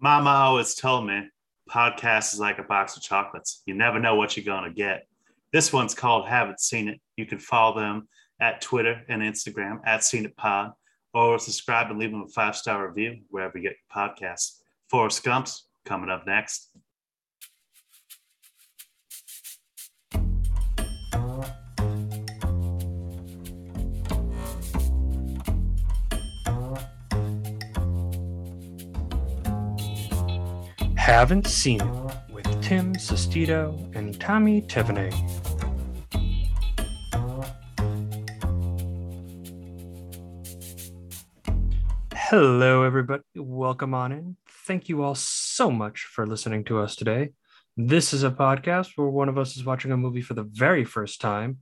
Mama always told me podcast is like a box of chocolates. You never know what you're going to get. This one's called Haven't Scene It. You can follow them at Twitter and Instagram at Scene It Pod or subscribe and leave them a five star review wherever you get your podcasts. Forrest Gump's coming up next. Haven't Scene It with Tim Sestito and Tommy Tevene. Hello, everybody. Welcome on in. Thank you all so much for listening to us today. This is a podcast where one of us is watching a movie for the very first time.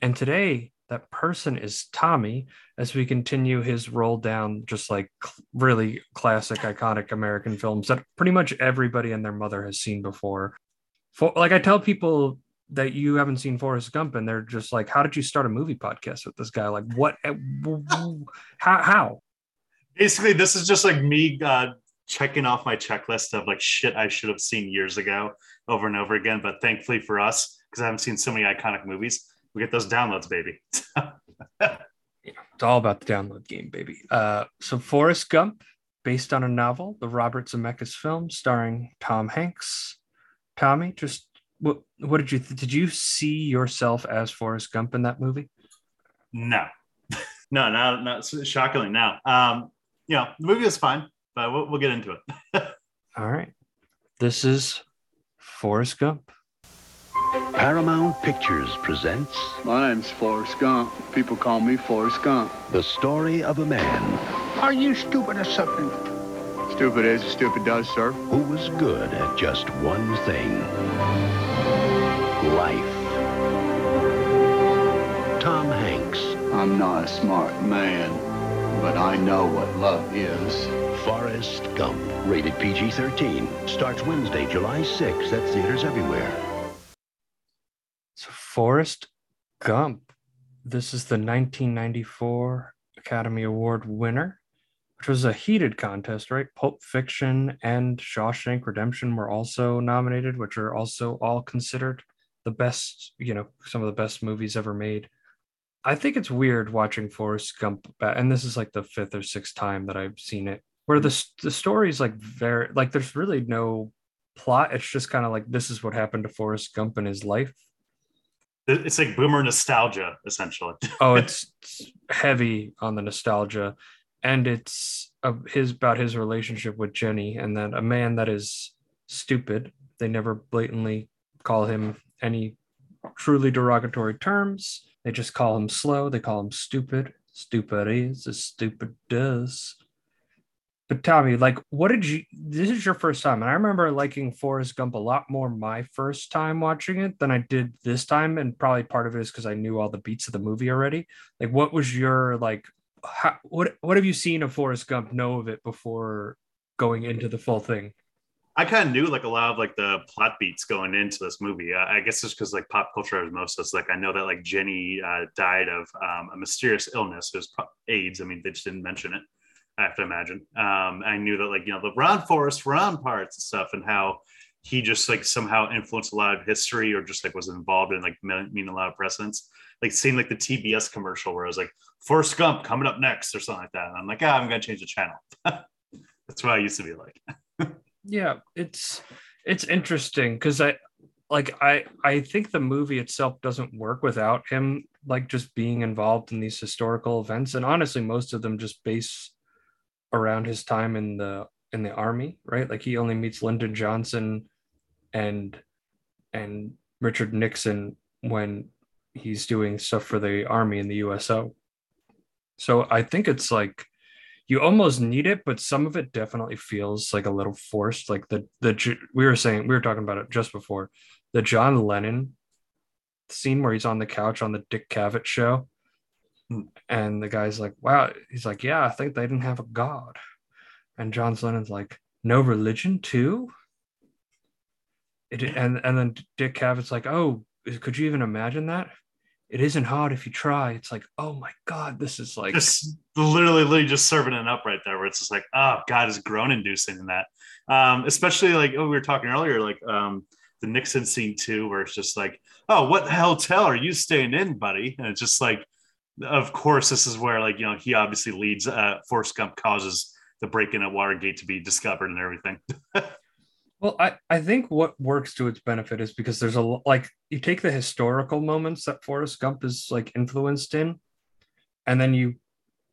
And today, that person is Tommy as we continue his roll down just like really classic iconic American films that pretty much everybody and their mother has seen before. For like I tell people that you haven't seen Forrest Gump and they're just like how did you start a movie podcast with this guy like what eh, how how basically this is just like me uh checking off my checklist of like shit I should have seen years ago over and over again but thankfully for us because I haven't seen so many iconic movies we get those downloads, baby. yeah, it's all about the download game, baby. Uh, so Forrest Gump, based on a novel, the Robert Zemeckis film starring Tom Hanks. Tommy, just what what did you did you see yourself as Forrest Gump in that movie? No, no, no, no. Shockingly, no. Um, you know, the movie was fine, but we'll, we'll get into it. all right, this is Forrest Gump. Paramount Pictures presents. My name's Forrest Gump. People call me Forrest Gump. The story of a man. Are you stupid or something? Stupid is, stupid does, sir. Who was good at just one thing life. Tom Hanks. I'm not a smart man, but I know what love is. Forrest Gump, rated PG 13, starts Wednesday, July 6th at theaters everywhere. Forrest Gump. This is the 1994 Academy Award winner, which was a heated contest, right? Pulp Fiction and Shawshank Redemption were also nominated, which are also all considered the best, you know, some of the best movies ever made. I think it's weird watching Forrest Gump, and this is like the fifth or sixth time that I've seen it, where the the story is like very like there's really no plot. It's just kind of like this is what happened to Forrest Gump in his life, it's like boomer nostalgia essentially. Oh it's, heavy on the nostalgia. And it's uh, his about his relationship with jenny and that a man that is stupid. They never blatantly call him any truly derogatory terms. They just call him slow. They call him stupid. Stupid is stupid does but Tommy, like, what did you? This is your first time, and I remember liking Forrest Gump a lot more my first time watching it than I did this time, and probably part of it is because I knew all the beats of the movie already. Like, what was your like? How, what what have you seen of Forrest Gump? Know of it before going into the full thing? I kind of knew like a lot of like the plot beats going into this movie. Uh, I guess it's because like pop culture osmosis, like I know that like Jenny uh, died of um, a mysterious illness. It was AIDS. I mean, they just didn't mention it. I have to imagine. Um, I knew that like you know the Ron Forrest Ron parts and stuff, and how he just like somehow influenced a lot of history or just like was involved in like meaning a lot of precedents. Like seeing like the TBS commercial where I was like Forrest Gump coming up next or something like that, and I'm like, ah, I'm gonna change the channel. That's what I used to be like. yeah, it's it's interesting because I like I I think the movie itself doesn't work without him like just being involved in these historical events, and honestly, most of them just base around his time in the in the army, right? Like he only meets Lyndon Johnson and and Richard Nixon when he's doing stuff for the army in the USO. So I think it's like you almost need it, but some of it definitely feels like a little forced. Like the the we were saying we were talking about it just before the John Lennon scene where he's on the couch on the Dick Cavett show and the guy's like, wow. He's like, yeah, I think they didn't have a God. And John Lennon's like, no religion too? It, and, and then Dick Cavett's like, oh, could you even imagine that? it isn't hard if you try. It's like, oh my god, this is like just literally, literally just serving it up right there, where it's just like, oh god, is groan inducing in that. Um, especially like oh, we were talking earlier, like um, the Nixon scene too, where it's just like, oh, what hotel are you staying in, buddy? And it's just like, of course, this is where like you know he obviously leads. Uh, Forrest Gump causes the break-in at Watergate to be discovered and everything. Well, I, I think what works to its benefit is because there's a like you take the historical moments that Forrest Gump is like influenced in, and then you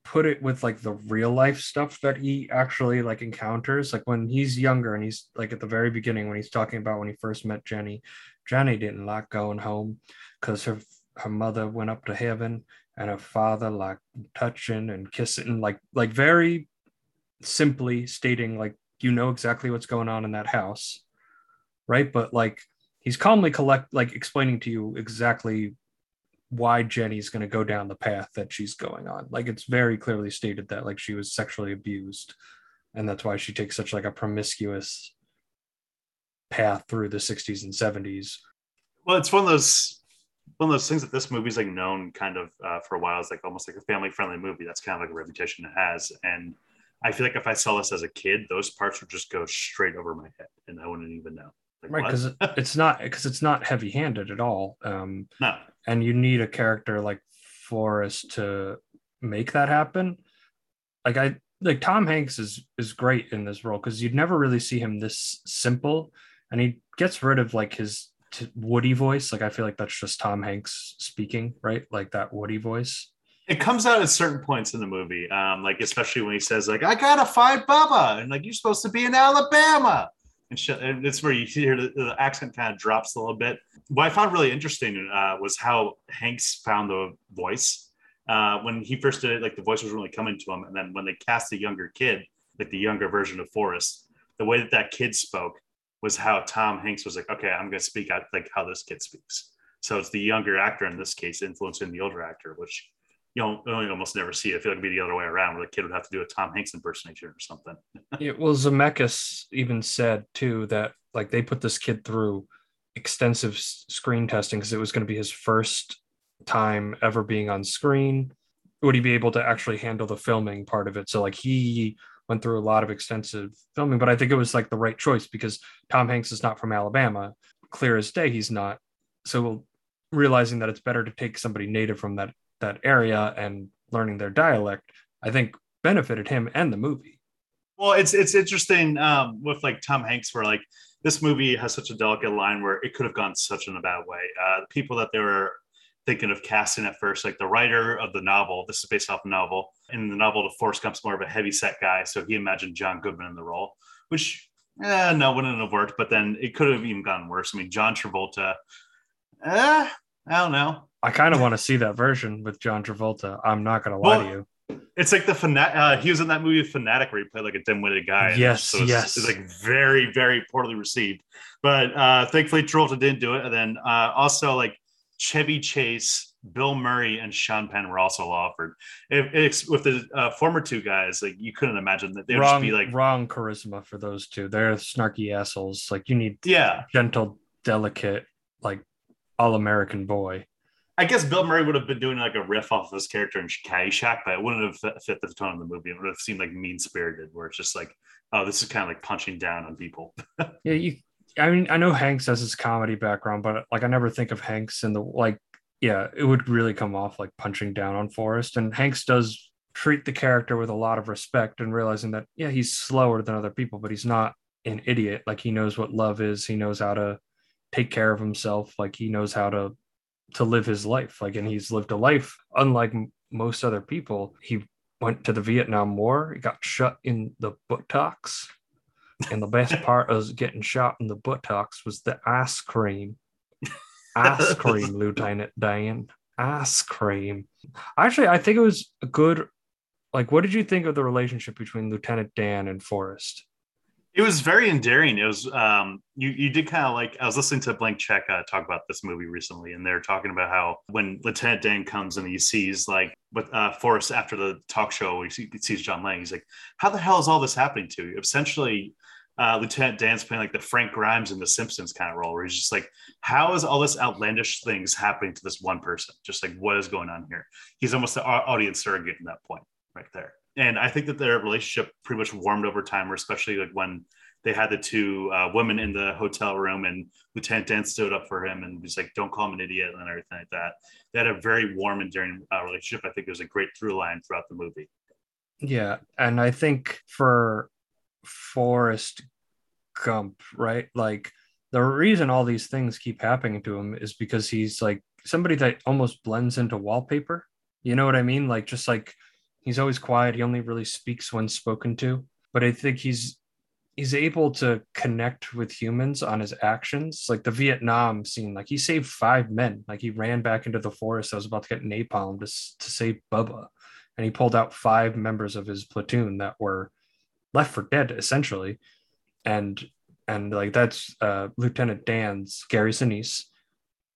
put it with like the real life stuff that he actually like encounters. Like when he's younger and he's like at the very beginning when he's talking about when he first met Jenny. Jenny didn't like going home because her her mother went up to heaven and her father like touching and kissing like like very simply stating like you know exactly what's going on in that house right? But like he's calmly collect like explaining to you exactly why jenny's going to go down the path that she's going on. Like it's very clearly stated that like she was sexually abused and that's why she takes such like a promiscuous path through the 60s and 70s well it's one of those one of those things that this movie's like known kind of uh, for a while is like almost like a family friendly movie that's kind of like a reputation it has and I feel like if I saw this as a kid, those parts would just go straight over my head, and I wouldn't even know. Like, right, because it's not because it's not heavy handed at all. Um, no, and you need a character like Forrest to make that happen. Like I like Tom Hanks is is great in this role because you'd never really see him this simple, and he gets rid of like his t- Woody voice. Like I feel like that's just Tom Hanks speaking, right? Like that Woody voice it comes out at certain points in the movie, um, like especially when he says like "I gotta fight Bubba," and like you're supposed to be in Alabama, and, and it's where you hear the, the, accent kind of drops a little bit. What I found really interesting uh, was how Hanks found the voice uh, when he first did it. Like the voice was really coming to him, and then when they cast a younger kid, like the younger version of Forrest, the way that that kid spoke was how Tom Hanks was like, "Okay, I'm gonna speak out like how this kid speaks." So it's the younger actor in this case influencing the older actor, which you don't almost never see. I feel like it'd be the other way around where the kid would have to do a Tom Hanks impersonation or something. yeah, well, Zemeckis even said too that like they put this kid through extensive screen testing because it was going to be his first time ever being on screen. Would he be able to actually handle the filming part of it? So like he went through a lot of extensive filming, but I think it was like the right choice because Tom Hanks is not from Alabama. Clear as day, he's not. So realizing that it's better to take somebody native from that that area and learning their dialect, I think benefited him and the movie. Well, it's it's interesting um, with like Tom Hanks, where like this movie has such a delicate line where it could have gone such in a bad way. Uh, the people that they were thinking of casting at first, like the writer of the novel, this is based off a novel. In the novel, the Forrest Gump's more of a heavy set guy, so he imagined John Goodman in the role, which eh, no, wouldn't have worked. But then it could have even gotten worse. I mean, John Travolta, eh, I don't know. I kind of want to see that version with John Travolta. I'm not gonna lie well, to you. It's like the fanatic. Uh, he was in that movie Fanatic where he played like a dim-witted guy. Yes, so it's, yes. It's like very, very poorly received. But uh, thankfully, Travolta didn't do it. And then uh, also like Chevy Chase, Bill Murray, and Sean Penn were also offered. If, if with the uh, former two guys, like you couldn't imagine that they would just be like wrong charisma for those two. They're snarky assholes. Like you need yeah, gentle, delicate, like all American boy. I guess Bill Murray would have been doing like a riff off of his character in Caddyshack, but it wouldn't have fit the tone of the movie. It would have seemed like mean spirited, where it's just like, oh, this is kind of like punching down on people. yeah, you. I mean, I know Hanks has his comedy background, but like I never think of Hanks in the like. Yeah, it would really come off like punching down on Forrest, and Hanks does treat the character with a lot of respect and realizing that yeah, he's slower than other people, but he's not an idiot. Like he knows what love is. He knows how to take care of himself. Like he knows how to to live his life. Like, and he's lived a life unlike most other people. He went to the Vietnam War. He got shut in the buttocks. And the best part of getting shot in the buttocks was the ice cream. Ice cream, Lieutenant Dan. Ice cream. Actually, I think it was a good. Like, what did you think of the relationship between Lieutenant Dan and Forrest? It was very endearing. It was um, you you did kind of like I was listening to Blank Check uh, talk about this movie recently, and they're talking about how when Lieutenant Dan comes and he sees like with uh, Forrest after the talk show, he sees John Lang. He's like, "How the hell is all this happening to you?" Essentially, uh, Lieutenant Dan's playing like the Frank Grimes in The Simpsons kind of role, where he's just like, how is all this outlandish things happening to this one person? Just like, what is going on here? He's almost the audience surrogate in that point right there. And I think that their relationship pretty much warmed over time, especially like when they had the two uh, women in the hotel room and Lieutenant Dan stood up for him and was like, don't call him an idiot and everything like that. They had a very warm, endearing uh, relationship. I think it was a great through line throughout the movie. Yeah. And I think for Forrest Gump, right? Like the reason all these things keep happening to him is because he's like somebody that almost blends into wallpaper. You know what I mean? Like just like he's always quiet. He only really speaks when spoken to. But I think he's he's able to connect with humans on his actions. Like the Vietnam scene, like he saved five men. Like he ran back into the forest that was about to get napalm to, to save Bubba. And he pulled out five members of his platoon that were left for dead essentially and and like that's uh lieutenant dan's gary sinise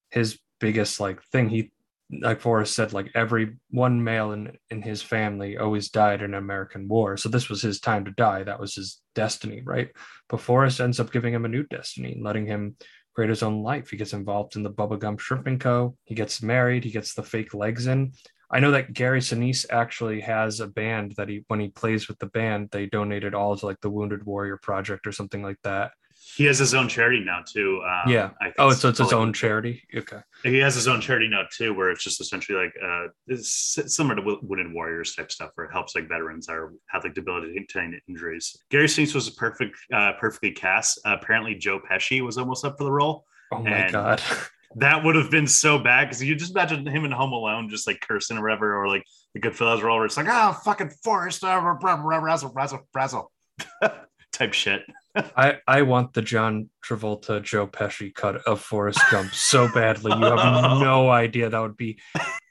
his biggest like thing he like forrest said like every one male in in his family always died in an american war. So this was his time to die. That was his destiny right? But forrest ends up giving him a new destiny letting him create his own life. He gets involved in the bubba gump shrimping co. He gets married. He gets the fake legs in. I know that Gary Sinise actually has a band that he when he plays with the band, they donated all to like the Wounded Warrior Project or something like that. He has his own charity now too. Um, yeah. oh, so it's his own charity. Okay. He has his own charity now too, where it's just essentially like uh, it's similar to Wounded Warriors type stuff, where it helps like veterans or have like debilitating injuries. Gary Sinise was a perfect, uh, perfectly cast. Uh, apparently, Joe Pesci was almost up for the role. Oh my and, god. that would have been so bad because you just imagine him in Home Alone just like cursing or whatever, or like the Goodfellas role where it's like, oh, fucking Forrest, uh, razzle, razzle, razzle, type shit. I, I want the John Travolta, Joe Pesci cut of Forrest Gump so badly. You have no idea. That would be,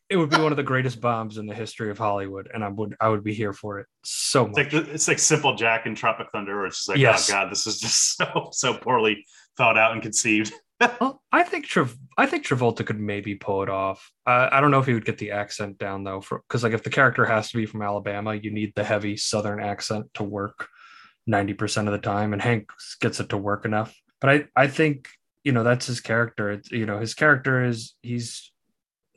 it would be one of the greatest bombs in the history of Hollywood, and I would I would be here for it so much. It's like, it's like Simple Jack and Tropic Thunder, where it's just like, oh, yes. oh god, this is just so so poorly thought out and conceived well, I think Trav- I think Travolta could maybe pull it off. Uh, I don't know if he would get the accent down though, because like if the character has to be from Alabama, you need the heavy Southern accent to work ninety percent of the time, and Hank gets it to work enough. But I I think you know that's his character. It's, you know his character is he's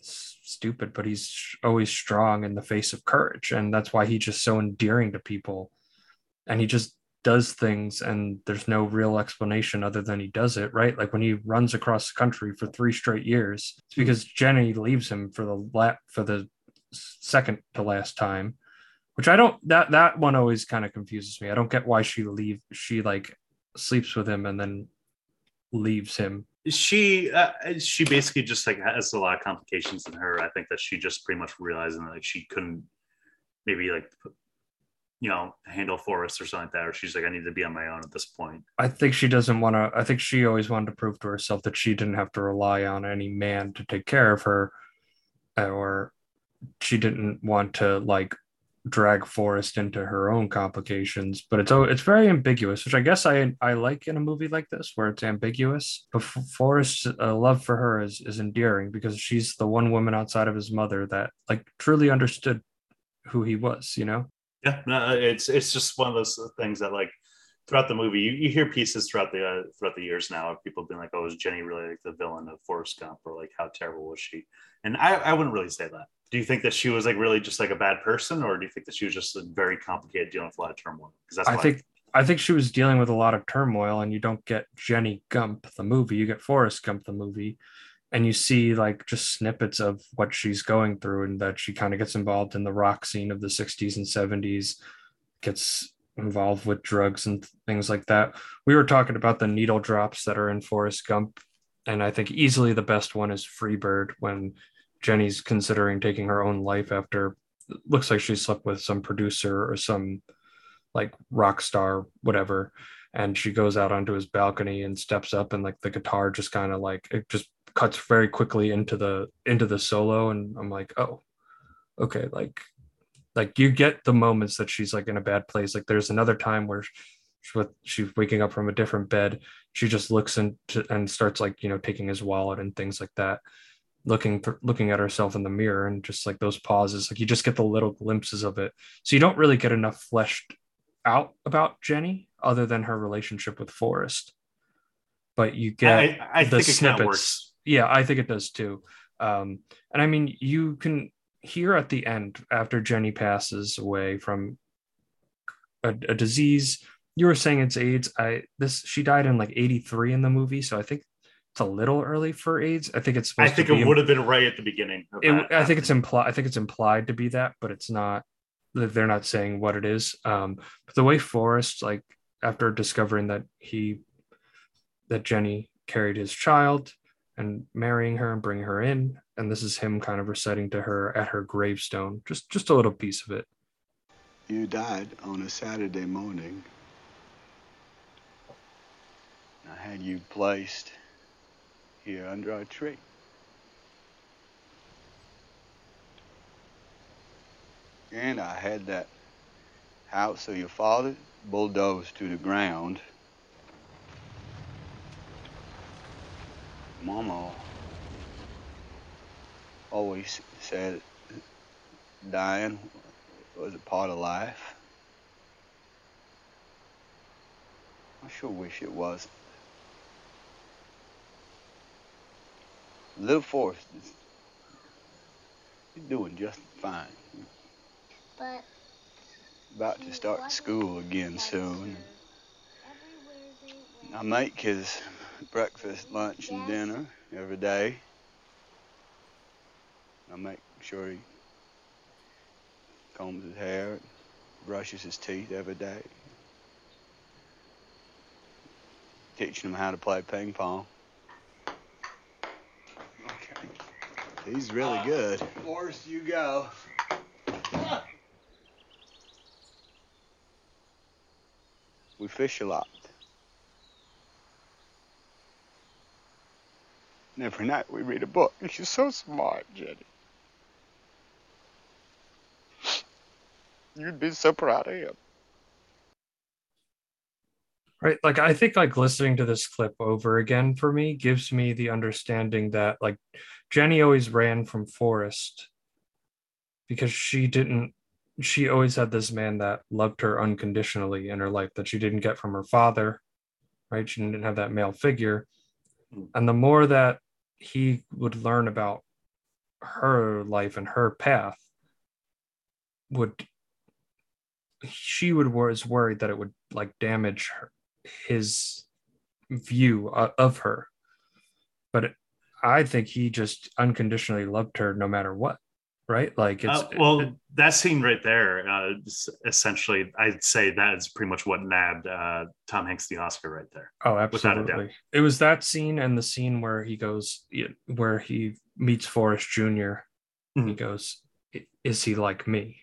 stupid, but he's always strong in the face of courage, and that's why he's just so endearing to people. And he just does things and there's no real explanation other than he does it right like when he runs across the country for three straight years it's because jenny leaves him for the la- for the second to last time which i don't that that one always kind of confuses me i don't get why she leave she like sleeps with him and then leaves him she uh, she basically just like has a lot of complications in her i think that she just pretty much realizing that like she couldn't maybe like you know, handle Forrest or something like that, or she's like, I need to be on my own at this point. I think she doesn't want to. I think she always wanted to prove to herself that she didn't have to rely on any man to take care of her, or she didn't want to like drag Forrest into her own complications. But it's it's very ambiguous, which I guess I I like in a movie like this where it's ambiguous. But Forrest's uh, love for her is is endearing because she's the one woman outside of his mother that like truly understood who he was. You know. Yeah, no, it's it's just one of those things that like throughout the movie, you, you hear pieces throughout the uh, throughout the years now of people being like, "Oh, is Jenny really like the villain of Forrest Gump?" or like, "How terrible was she?" And I, I wouldn't really say that. Do you think that she was like really just like a bad person, or do you think that she was just a very complicated dealing with a lot of turmoil? Because that's I think I think she was dealing with a lot of turmoil, and you don't get Jenny Gump the movie, you get Forrest Gump the movie, and you see like just snippets of what she's going through and that she kind of gets involved in the rock scene of the 60s and 70s gets involved with drugs and things like that we were talking about the needle drops that are in forrest gump and i think easily the best one is freebird when jenny's considering taking her own life after looks like she slept with some producer or some like rock star whatever. And she goes out onto his balcony and steps up and like the guitar just kind of like it just cuts very quickly into the into the solo. And i'm like oh okay like like you get the moments that she's like in a bad place. Like there's another time where she's, she's waking up from a different bed. She just looks into and starts like you know taking his wallet and things like that looking looking at herself in the mirror and just like those pauses like you just get the little glimpses of it so you don't really get enough fleshed out about Jenny other than her relationship with Forrest. But you get I, I the think it kind of snippets. Yeah, I think it does too. Um, and I mean, you can hear at the end after Jenny passes away from a, a disease. You were saying it's AIDS. I this she died in like '83 in the movie, so I think it's a little early for AIDS. I think it's. I think to be it would have been right at the beginning. of it, that I think it's implied. I think it's implied to be that, but it's not. They're not saying what it is. Um, but the way Forrest, like after discovering that he, that Jenny carried his child and marrying her and bringing her in, and this is him kind of reciting to her at her gravestone, just just a little piece of it. You died on a Saturday morning. I had you placed here under our tree. And I had that house of your father bulldozed to the ground. Mama always said dying was a part of life. I sure wish it wasn't. Little Forrest is he's doing just fine. But About to start school again soon. I make his breakfast, lunch, and dinner every day. I make sure he combs his hair, brushes his teeth every day. Teaching him how to play ping pong. Okay. He's really uh, good. Forrest, you go. We fish a lot. And every night we read a book. She's so smart, Jenny. You'd be so proud of him. Right like i think like listening to this clip over again for me gives me the understanding that like jenny always ran from forrest because she didn't she always had this man that loved her unconditionally in her life that she didn't get from her father right? She didn't have that male figure. Hmm. And the more that he would learn about her life and her path would she would was worried that it would like damage her, his view of her but i think he just unconditionally loved her no matter what right like it's Uh, well, that scene right there, uh, essentially, I'd say that is pretty much what nabbed uh, Tom Hanks the Oscar right there. oh without a doubt. absolutely it was that scene and the scene where he goes where he meets forrest junior he Mhm. goes is he like me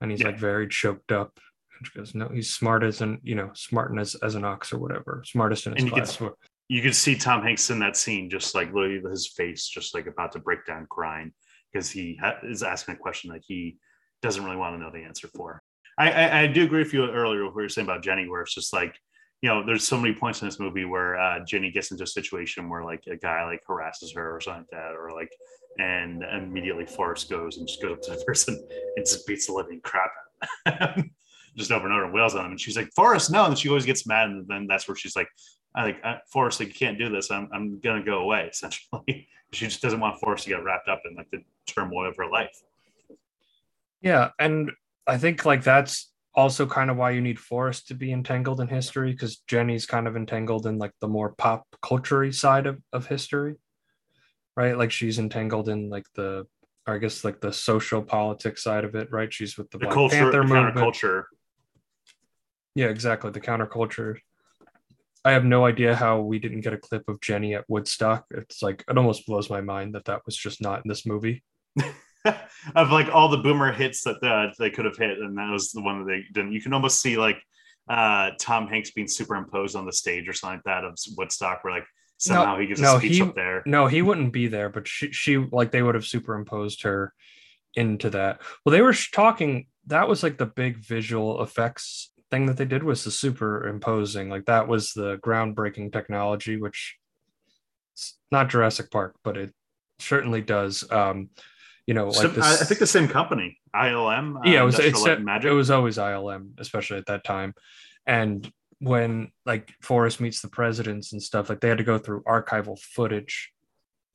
and he's Yeah. like very choked up and she goes no he's smart as an you know smart as, as an ox or whatever smartest in his And you can class You could see Tom Hanks in that scene, just like literally his face, just like about to break down crying because he ha- is asking a question that he doesn't really want to know the answer for. I, I, I do agree with you earlier what you were saying about Jenny, where it's just like, you know, there's so many points in this movie where uh, Jenny gets into a situation where like a guy like harasses her or something like that, or like, and immediately Forrest goes and just goes up to the person and just beats the living crap out. just over and over and wails on him. And she's like, Forrest, no. And she always gets mad. And then that's where she's like, I like uh, Forrest, like you can't do this. I'm, I'm gonna go away. Essentially, she just doesn't want Forrest to get wrapped up in like the turmoil of her life. Yeah, and I think like that's also kind of why you need Forrest to be entangled in history because Jenny's kind of entangled in like the more pop culture side of, of history, right? Like she's entangled in like the, I guess like the social politics side of it, right? She's with the, The Black culture, Panther the movement. counterculture. Yeah, exactly. The counterculture. I have no idea how we didn't get a clip of Jenny at Woodstock. It's like it almost blows my mind that that was just not in this movie. of like all the boomer hits that uh, they could have hit, and that was the one that they didn't. You can almost see like uh, Tom Hanks being superimposed on the stage or something like that of Woodstock, where like somehow he gives no, a speech he- up there. No, he wouldn't be there, but she, she like they would have superimposed her into that. Well, they were talking. That was like the big visual effects thing that they did was the superimposing. Like that was the groundbreaking technology, which it's not Jurassic Park, but it certainly does. Um, you know, like this. I, think the same company, ILM. uh, yeah, it was Industrial it's Light and Magic. it was always ILM, especially at that time. And when like Forrest meets the presidents and stuff, like they had to go through archival footage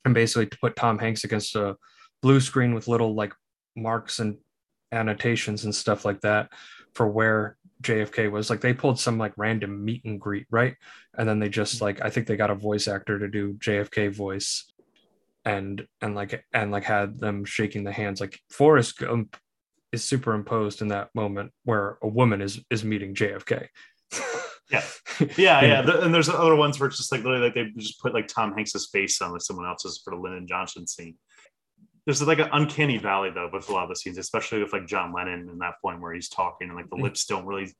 and basically to put Tom Hanks against a blue screen with little like marks and annotations and stuff like that for where JFK was. Like they pulled some like random meet and greet, right? And then they just mm-hmm. like I think they got a voice actor to do JFK voice and and like and like had them shaking the hands like Forrest Gump is superimposed in that moment where a woman is is meeting JFK. Yeah. yeah, yeah. The- and there's other ones where it's just like literally like they just put like Tom Hanks's face on like someone else's for the Lyndon Johnson scene. There's like an uncanny valley though with a lot of the scenes, especially with like John Lennon in that point where he's talking and like the Mm. lips don't really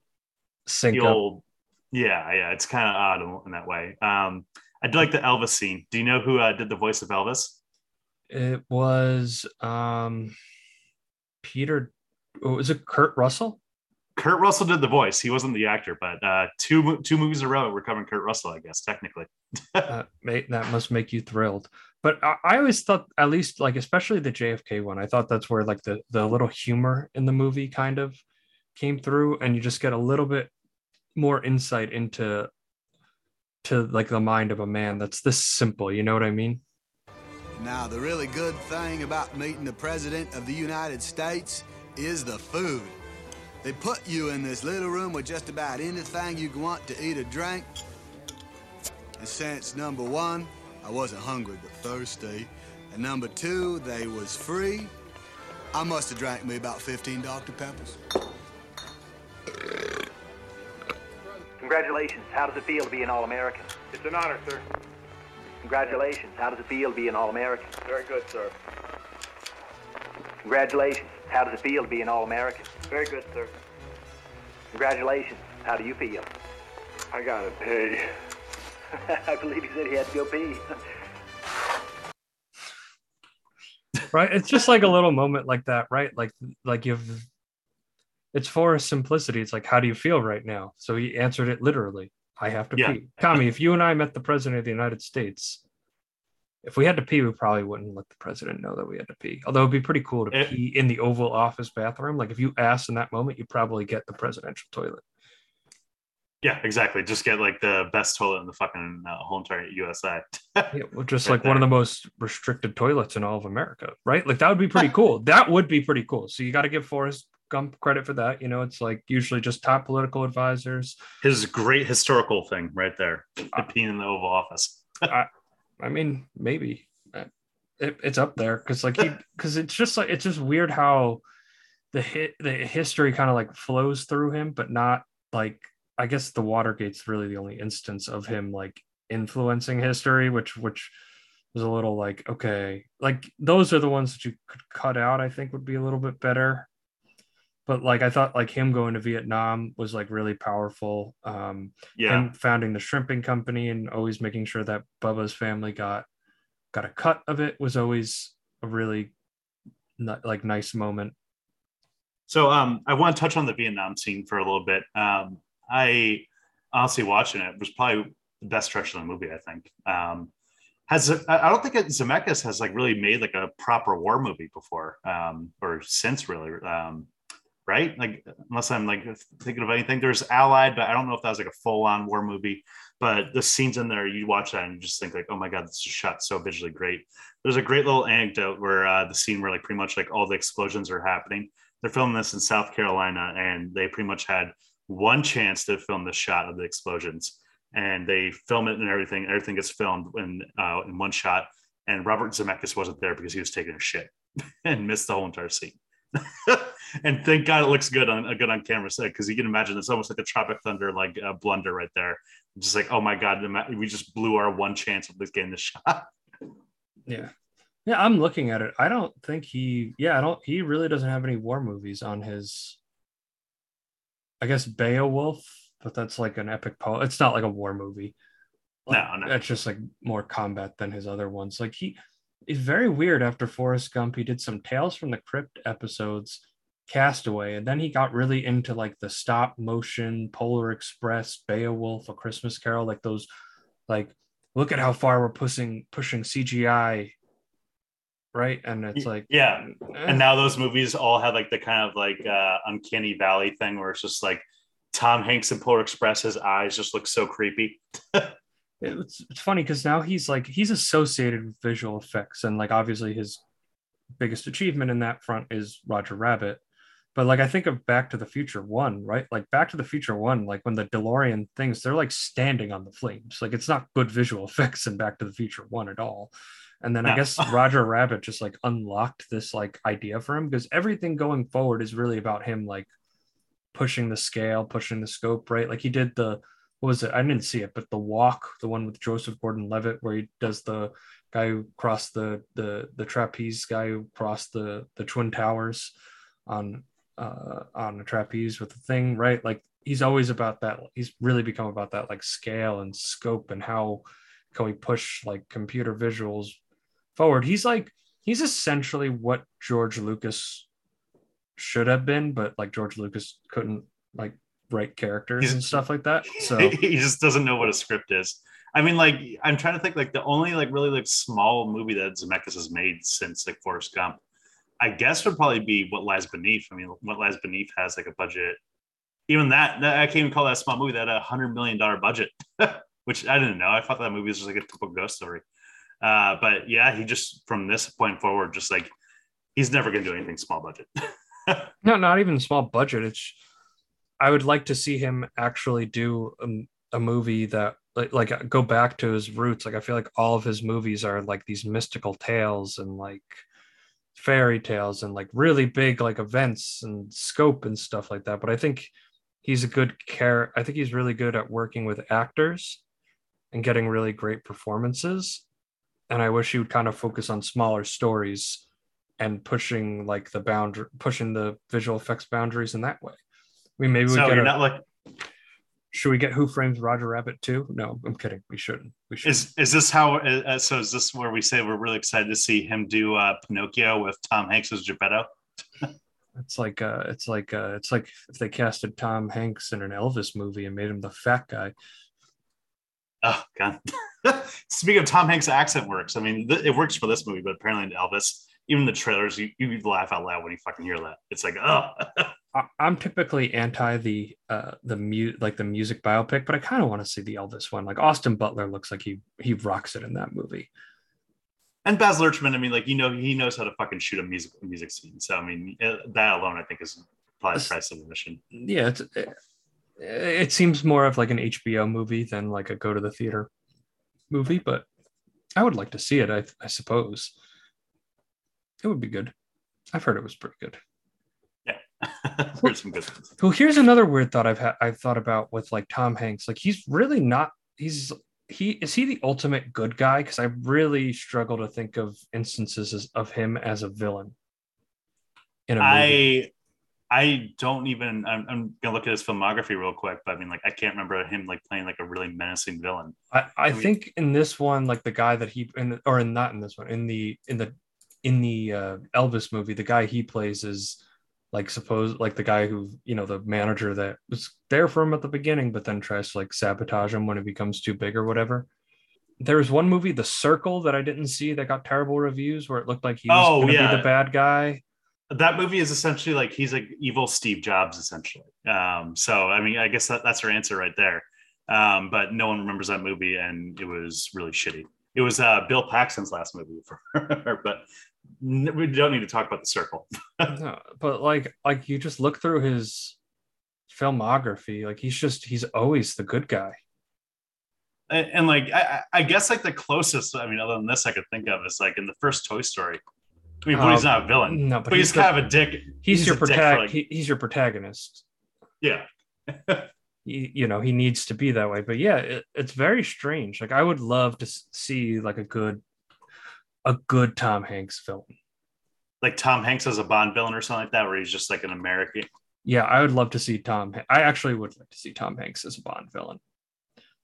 Sync up. feel. Yeah, yeah. It's kind of odd in- that way. Um, I do like the Elvis scene. Do you know who uh, did the voice of Elvis? It was um Peter oh, was it Kurt Russell? Kurt Russell did the voice. He wasn't the actor, but uh, two two movies in a row we're covering Kurt Russell, I guess technically. uh, ma- that must make you thrilled. But I, I always thought, at least like especially the JFK one, I thought that's where like the the little humor in the movie kind of came through, and you just get a little bit more insight into to like the mind of a man that's this simple. You know what I mean? Now, the really good thing about meeting the President of the United States is the food. They put you in this little room with just about anything you want to eat or drink. And since number one, I wasn't hungry but thirsty, and number two, they was free, I must have drank me about 15 Dr. Peppers. Congratulations. How does it feel to be an All-American? It's an honor, sir. Congratulations. How does it feel to be an All-American? Very good, sir. Congratulations. How does it feel to be an All-American? Very good, sir. Congratulations. How do you feel? I gotta pee. I believe he said he had to go pee. right it's just like a little moment like that right like like you've it's for simplicity it's like how do you feel right now so he answered it literally i have to Yeah. pee tommy if you and i met the president of the united states if we had to pee we probably wouldn't let the president know that we had to pee. Although it'd be pretty cool to Eh. pee in the oval office bathroom. Like if you asked in that moment you probably get the presidential toilet. Yeah, exactly. Just get like the best toilet in the fucking uh, whole entire USA. yeah, well, just Right like one of the most restricted toilets in all of america right? Like that would be pretty cool. That would be pretty cool. So you got to give forrest gump credit for that you know? It's like usually just top political advisors. His great historical thing right there, Uh, being in the Oval Office. I mean, maybe it, it's up there because like he because it's just like it's just weird how the hit the history kind of like flows through him, but not like I guess the Watergate's really the only instance of him like influencing history, which which was a little like okay, like those are the ones that you could cut out. I think would be a little bit better. But like I thought, like him going to Vietnam was like really powerful. Um, Yeah. him founding the shrimping company and always making sure that Bubba's family got got a cut of it was always a really ni- like nice moment. So um, I want to touch on the Vietnam scene for a little bit. Um, I honestly watching it was probably the best stretch of the movie. I think um, has I I don't think it, Zemeckis has like really made like a proper war movie before um, or since really. Um, right? Like unless I'm like thinking of anything, there's Allied, but I don't know if that was like a full on war movie. But the scenes in there, you watch that and you just think like, oh my god, this is shot so visually great. There's a great little anecdote where uh, the scene where like pretty much like all the explosions are happening. They're filming this in South Carolina, and they pretty much had one chance to film the shot of the explosions, and they film it and everything. Everything gets filmed in uh, in one shot, and Robert Zemeckis wasn't there because he was taking a shit and missed the whole entire scene. and thank God it looks good on good on camera set because you can imagine it's almost like a Tropic Thunder like uh, blunder right there. Just like oh my God, we just blew our one chance of this getting the shot. Yeah. Yeah, I'm looking at it. I don't think he yeah, I don't he really doesn't have any war movies on his I guess Beowulf, but that's like an epic poem. It's not like a war movie. Like, No, no. That's just like more combat than his other ones. Like he is very weird after Forrest Gump. He did some Tales from the Crypt episodes, Castaway, and then he got really into like the stop motion, Polar Express, Beowulf, A Christmas Carol, like those like look at how far we're pushing pushing CGI right? And it's like yeah. eh. And now those movies all have like the kind of like uh, uncanny valley thing where it's just like Tom Hanks in Polar Express, his eyes just look so creepy. it's, it's funny because now he's like he's associated with visual effects and like obviously his biggest achievement in that front is roger rabbit. But like i think of back to the future one right? Like back to the future one like when the delorean things they're like standing on the flames. Like it's not good visual effects in back to the future one at all. And then i guess roger rabbit just like unlocked this like idea for him because everything going forward is really about him like pushing the scale pushing the scope right? Like he did the what was it? I didn't see it, but the walk, the one with Joseph Gordon-Levitt, where he does the guy who crossed the the the trapeze guy who crossed the the twin towers on uh on a trapeze with the thing, right? Like he's always about that. He's really become about that like scale and scope and how can we push like computer visuals forward. He's like he's essentially what George Lucas should have been, but like George Lucas couldn't like write characters He's- and stuff like that. So he just doesn't know what a script is. I mean, like, I'm trying to think like the only like really like small movie that Zemeckis has made since like Forrest Gump, I guess would probably be What Lies Beneath. I mean, What Lies Beneath has like a budget. Even that, that I can't even call that a small movie. That a hundred million dollar budget, which I didn't know. I thought that movie was just like a typical ghost story. Uh, but yeah, he just from this point forward, just like he's never gonna do anything small budget. no, not even small budget. It's I would like to see him actually do a, a movie that like, like uh, go back to his roots. Like I feel like all of his movies are like these mystical tales and like fairy tales and like really big like events and scope and stuff like that. But I think he's a good care. I think he's really good at working with actors and getting really great performances. And I wish he would kind of focus on smaller stories and pushing like the boundary, pushing the visual effects boundaries in that way. Mean, maybe we so get you're a, not like should we get Who Frames Roger Rabbit too? No, I'm kidding. We shouldn't. We should. Is is this how? Uh, so is this where we say we're really excited to see him do uh, Pinocchio with Tom Hanks as Geppetto? It's like uh, it's like uh, it's like if they casted Tom Hanks in an Elvis movie and made him the fat guy. Oh God! Speaking of Tom Hanks' accent works. I mean, th- it works for this movie, but apparently in Elvis, even the trailers, you, you laugh out loud when you fucking hear that. It's like, oh, I'm typically anti the uh the mu- like the music biopic, but I kind of want to see the Elvis one. Like Austin Butler looks like he he rocks it in that movie. and Baz Luhrmann. I mean, like you know, he knows how to fucking shoot a music music scene. So I mean, uh, that alone, I think, is probably the price of admission. Yeah, it's it, it seems more of like an HBO movie than like a go to the theater movie, but I would like to see it. I I suppose it would be good. I've heard it was pretty good. Yeah, there's some good ones. Well, here's another weird thought I've had I've thought about with like Tom Hanks. Like he's really not he's he is he the ultimate good guy? Because I really struggle to think of instances of him as a villain. In a movie. I I don't even. I'm, I'm gonna look at his filmography real quick, but I mean, like, I can't remember him like playing like a really menacing villain. I, I mean- think in this one, like the guy that he in or in not in this one, in the in the in the uh, Elvis movie, the guy he plays is like suppose like the guy who you know the manager that was there for him at the beginning, but then tries to like sabotage him when it becomes too big or whatever. There was one movie, The Circle, that I didn't see that got terrible reviews, where it looked like he was Oh, going to yeah. be the bad guy. That movie is essentially like he's like evil Steve Jobs, essentially. Um, so I mean, I guess that, that's her answer right there. Um, but no one remembers that movie, and it was really shitty. It was uh, Bill Paxton's last movie for her, but we don't need to talk about the circle. no, but like like you just look through his filmography, like he's just he's always the good guy. and, and, like I, I guess like the closest I mean other than this I could think of is like in the first Toy Story. I mean, but he's Um, not a villain. No, but, he's, the- kind of a dick. he's, your a dick protag- like- he, he's your protagonist. yeah. you, you know he needs to be that way but yeah it, it's very strange like i would love to see like a good a good tom hanks film Like Tom Hanks as a Bond villain or something like that, where he's just like an American. yeah i would love to see tom i actually would like to see tom hanks as a bond villain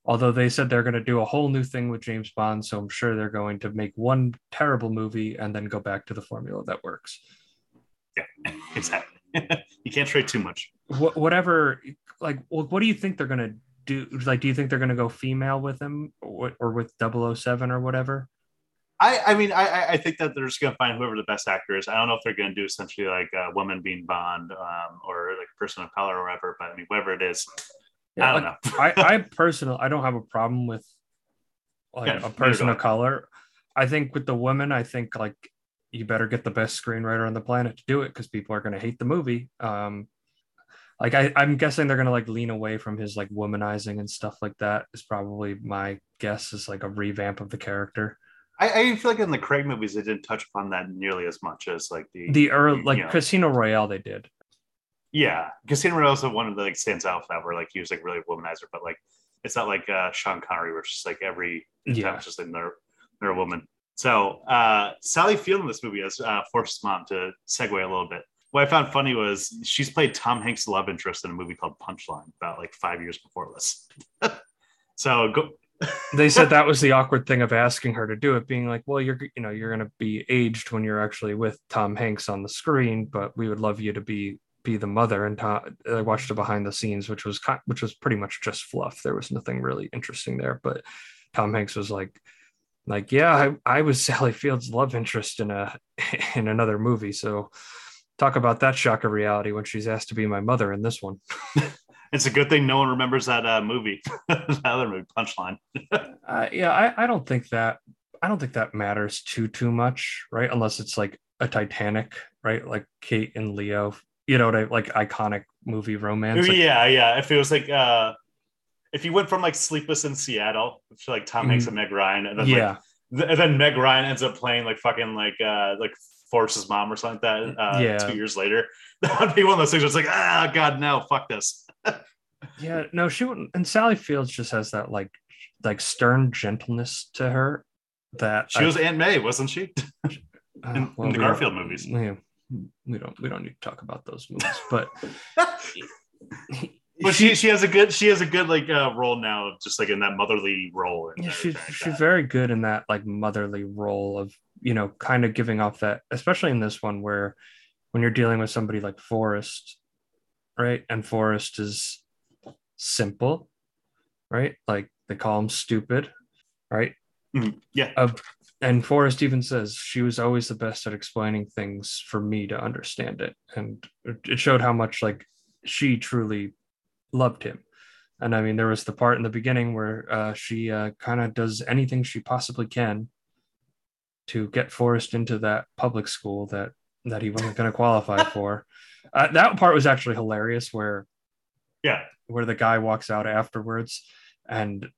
although they said they're going to do a whole new thing with james bond so i'm sure they're going to make one terrible movie and then go back to the formula that works Yeah, Exactly. you can't trade too much. Wh- whatever like wh- what do you think they're going to do like do you think they're going to go female with him or, or with 007 or whatever I, I mean, I, I- think that they're just gonna find whoever the best actor is. I don't know if they're gonna do essentially like a woman being Bond, um, or like a person of color or whatever. But I mean, whatever it is, Yeah, I don't like, know. I, I personally, I don't have a problem with like Yeah, a person of color. I think with the women, I think like you better get the best screenwriter on the planet to do it because people are going to hate the movie. Um, like I, I'm guessing they're going to like lean away from his like womanizing and stuff like that. Is probably my guess is like a revamp of the character. I, I feel like in the Craig movies they didn't touch upon that nearly as much as like the The early like you know. Casino Royale, they did. Yeah, Casino Royale is the one that like stands out for that, where like he was like really a womanizer, but like it's not like uh, Sean Connery, where it's just like every Yeah. time it's just like they're they're a woman. So uh, Sally Field in this movie has uh, forced his mom to segue a little bit. What I found funny was she's played Tom Hanks' love interest in a movie called Punchline about like five years before this. so go, they said that was the awkward thing of asking her to do it being like well you're you know you're going to be aged when you're actually with tom hanks on the screen but we would love you to be be the mother. And tom, i watched the behind the scenes which was which was pretty much just fluff. There was nothing really interesting there but tom hanks was like like yeah i, I was sally field's love interest in a in another movie so talk about that shock of reality when she's asked to be my mother in this one it's a good thing no one remembers that uh, movie, that other movie, Punchline. uh, yeah I, I don't think that i don't think that matters too too much right unless it's like a titanic right like kate and leo you know what i like iconic movie romance like, yeah, yeah. If it was like uh, if you went from like Sleepless in Seattle to like Tom Hanks and Meg Ryan, and then like, yeah th- and then Meg Ryan ends up playing like fucking like uh like Forrest's mom or something like that uh Yeah. two years later. That would be one of those things where it's like, ah god no, fuck this. Yeah no she wouldn't and sally fields just has that like like stern gentleness to her that She I- was Aunt May, wasn't she? uh, in- in the we Garfield movies. yeah, we don't we don't need to talk about those movies but but she she has a good she has a good like uh role now just like in that motherly role. Yeah she's like she's that. very good in that like motherly role of you know kind of giving off that especially in this one where when you're dealing with somebody like forrest right and forrest is simple right like they call him stupid right Mhm. Yeah. of and forrest even says she was always the best at explaining things for me to understand it and it it showed how much like she truly loved him and i mean there was the part in the beginning where uh, she uh, kind of does anything she possibly can to get forrest into that public school that that he wasn't going to qualify for uh, that part was actually hilarious where Yeah. where the guy walks out afterwards and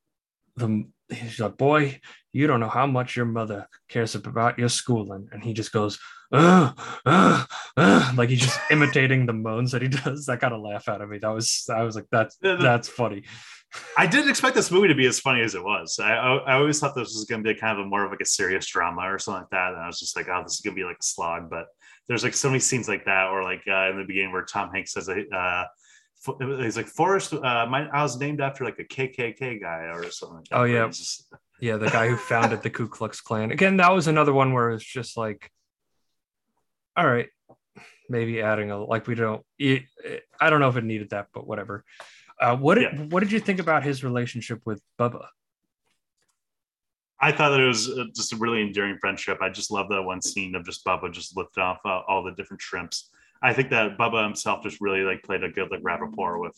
the he's like boy you don't know how much your mother cares about your schooling and he just goes "Ugh, ugh, ugh," like he's just imitating the moans that he does that got a laugh out of me that was i was like that's that's funny I didn't expect this movie to be as funny as it was. I I, I always thought this was going to be kind of a more of like a serious drama or something like that, and I was just like, oh, this is going to be like a slog. But there's like so many scenes like that, or like uh, in the beginning where Tom Hanks says, uh, he's like Forrest. Uh, my, I was named after like a KKK guy or something. Like that, Oh, yeah. just- yeah the guy who founded the ku klux klan again that was another one where it's just like all right maybe adding a like we don't it, it- i don't know if it needed that but whatever uh what did, Yeah. what did you think about his relationship with bubba I thought that it was uh, just a really endearing friendship. I just love that one scene of just Bubba just lifting off uh, all the different shrimps. I think that Bubba himself just really like played a good like rapport with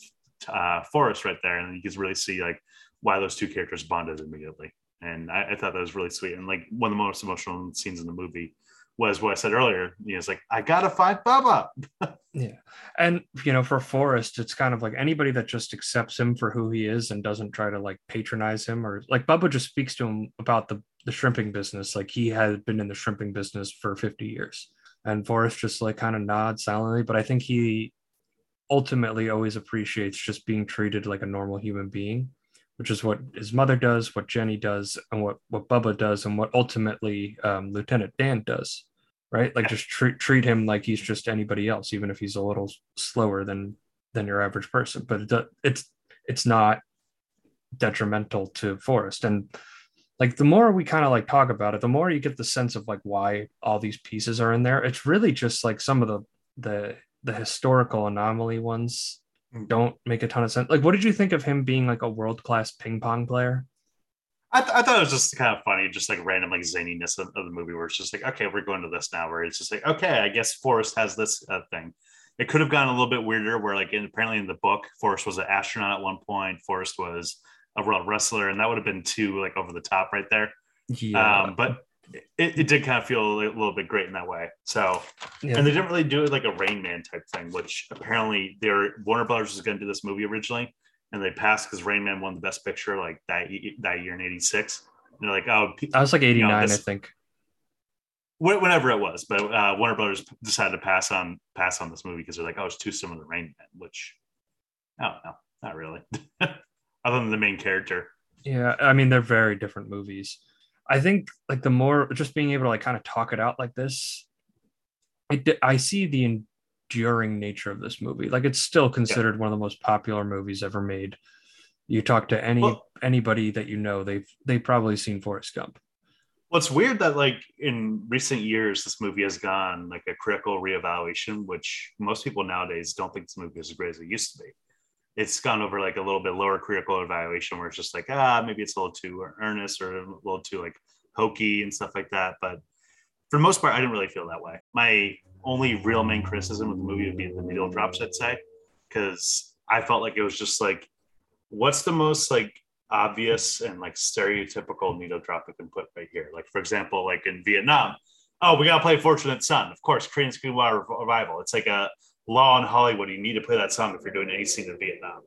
uh, Forrest right there, and you can really see like why those two characters bonded immediately. And I, I thought that was really sweet. And like one of the most emotional scenes in the movie was what I said earlier. You know, it's like I gotta find Bubba. Yeah. And, you know, for Forrest, it's kind of like anybody that just accepts him for who he is and doesn't try to like patronize him or like Bubba just speaks to him about the, the shrimping business. Like he had been in the shrimping business for 50 years. And Forrest just like kind of nods silently. But I think he ultimately always appreciates just being treated like a normal human being, which is what his mother does, what Jenny does, and what, what Bubba does, and what ultimately um, Lieutenant Dan does right? Like just treat treat him like he's just anybody else, even if he's a little slower than than your average person. But it, it's it's not detrimental to Forrest. And like the more we kind of like talk about it, the more you get the sense of like why all these pieces are in there. It's really just like some of the the the historical anomaly ones don't make a ton of sense. Like, what did you think of him being like a world class ping pong player? I, th- I thought it was just kind of funny, just like random like zaniness of, of the movie, where it's just like, okay, we're going to this now. Where it's just like, okay, I guess Forrest has this uh, thing. It could have gone a little bit weirder, where like in, apparently in the book, Forrest was an astronaut at one point. Forrest was a world wrestler, and that would have been too like over the top right there. Yeah. Um, but it, it did kind of feel a little bit great in that way. So, Yeah. and they didn't really do it like a Rain Man type thing, which apparently their Warner Brothers was going to do this movie originally, and they passed because Rain Man won the Best Picture like that that year in '86. And they're like, oh, I was like 89, I think. wh- whenever it was, but uh, Warner Brothers decided to pass on pass on this movie because they're like, oh, it's too similar to Rain Man, which oh don't not really. Other than the main character, Yeah, I mean they're very different movies. I think like the more just being able to like kind of talk it out like this, I I see the enduring nature of this movie. Like it's still considered one of the most popular movies ever made. You talk to any Well- anybody that you know, they've they've probably seen Forrest Gump. Well, it's weird that like in recent years, this movie has gone like a critical reevaluation, which most people nowadays don't think this movie is as great as it used to be. It's gone over like a little bit lower critical evaluation where it's just like, ah, maybe it's a little too earnest or a little too like hokey and stuff like that. But for the most part, I didn't really feel that way. My only real main criticism of the movie would be the needle drops, I'd say, because I felt like it was just like, what's the most like obvious and like stereotypical needle drop we can put right here? Like, for example, like in Vietnam, oh, we got to play Fortunate Son. Of course, Creedence Clearwater Revival. It's like a law in Hollywood. You need to play that song if you're doing any scene in Vietnam.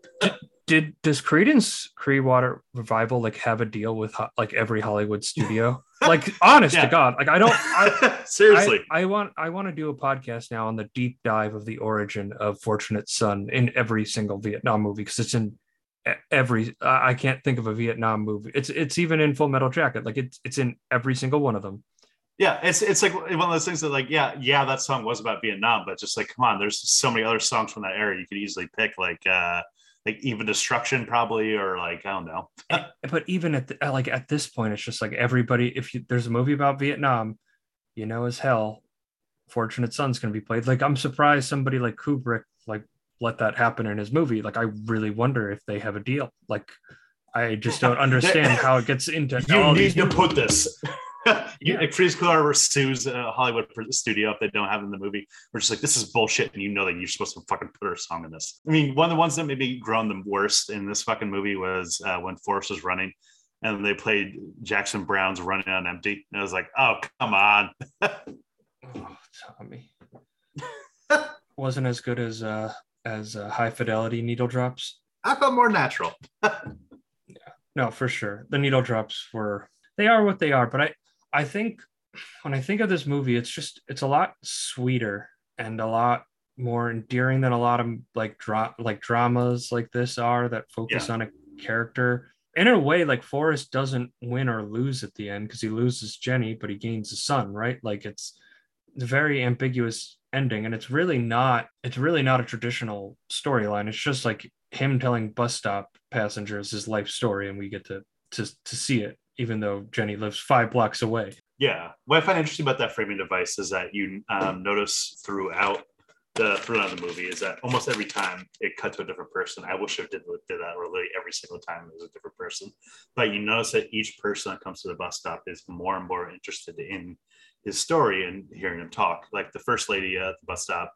Did does Creedence Clearwater Revival like have a deal with like every Hollywood studio? like honest Yeah. to God, like I don't I, Seriously. I, I want I want to do a podcast now on the deep dive of the origin of Fortunate Son in every single Vietnam movie because it's in every I I can't think of a Vietnam movie. It's it's even in Full Metal Jacket. Like it's it's in every single one of them. Yeah, it's it's like one of those things that like yeah yeah that song was about Vietnam, but just like come on, there's so many other songs from that era you could easily pick like uh like even destruction probably or like I don't know. But even at the, like at this point, it's just like everybody. If you, there's a movie about Vietnam, you know as hell, Fortunate Son's going to be played. Like I'm surprised somebody like Kubrick like let that happen in his movie. Like I really wonder if they have a deal. Like I just don't understand how it gets into You need to movies. put this. you, Yeah. like Freeze Clark sues a Hollywood pr- studio if they don't have it in the movie. We're just like, this is bullshit, and you know that you're supposed to fucking put her song in this. I mean, one of the ones that maybe grown the worst in this fucking movie was uh, when Forrest was running, and they played Jackson Browne's "Running on Empty," and I was like, oh come on. Oh, Tommy. Wasn't as good as uh as uh, high fidelity needle drops. I felt more natural. Yeah, no, for sure. The needle drops were they are what they are, but I I think when I think of this movie, it's just it's a lot sweeter and a lot more endearing than a lot of like dra- like dramas like this are that focus on a character. In a way, like Forrest doesn't win or lose at the end because he loses Jenny, but he gains his son, right? Like it's it's a very ambiguous ending, and it's really not it's really not a traditional storyline. It's just like him telling bus stop passengers his life story, and we get to to to see it, even though Jenny lives five blocks away. Yeah, what I find interesting about that framing device is that you um, notice throughout the throughout the movie is that almost every time it cut to a different person. I wish it did, did that really every single time it was a different person. But you notice that each person that comes to the bus stop is more and more interested in his story and hearing him talk. Like the first lady at the bus stop,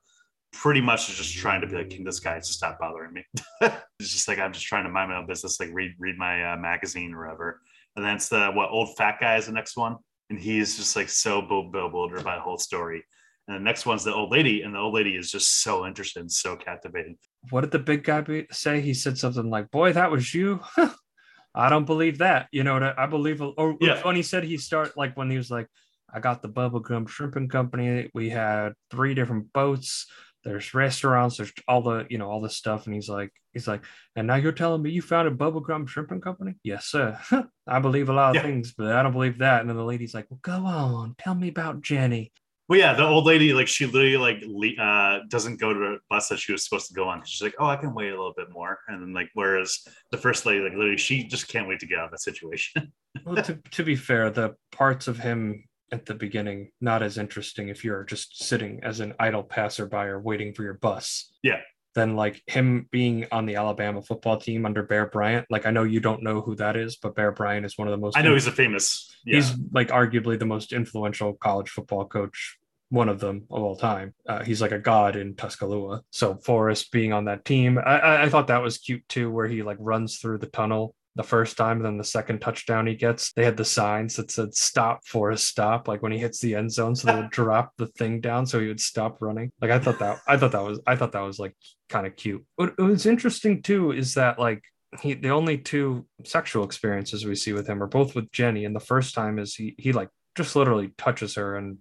pretty much is just trying to be like, "Can this guy just stop bothering me?" it's just like I'm just trying to mind my own business, like read read my uh, magazine or whatever. And then it's the what old fat guy is the next one, and he's just like so be- bewildered by the whole story. And the next one's the old lady, and the old lady is just so interested and so captivating. What did the big guy be- say? He said something like, "Boy, that was you." I don't believe that. You know, what I I believe. Or Yeah. when he said he start like when he was like, "I got the Bubba Gump Shrimping Company. We had three different boats. There's restaurants. There's all the you know all this stuff." And he's like, he's like, "And now you're telling me you founded Bubba Gump Shrimping Company?" Yes, sir. I believe a lot of Yeah. things, but I don't believe that. And then the lady's like, "Well, go on, tell me about Jenny." Well, yeah, the old lady, like she literally like le- uh, doesn't go to the bus that she was supposed to go on. She's like, "Oh, I can wait a little bit more," and then like, whereas the first lady, like literally, she just can't wait to get out of that situation. well, to, to be fair, the parts of him at the beginning not as interesting if you're just sitting as an idle passerby or waiting for your bus. Yeah. then like him being on the Alabama football team under Bear Bryant, like I know you don't know who that is, but Bear Bryant is one of the most I know he's a famous. Yeah. he's like arguably the most influential college football coach one of them of all time uh, he's like a god in tuscaloosa so forrest being on that team I, I, I thought that was cute too where he like runs through the tunnel the first time and then the second touchdown he gets they had the signs that said stop for a stop like when he hits the end zone so they would drop the thing down so he would stop running like i thought that i thought that was i thought that was like kind of cute what was interesting too is that like he the only two sexual experiences we see with him are both with Jenny, and the first time is he he like just literally touches her, and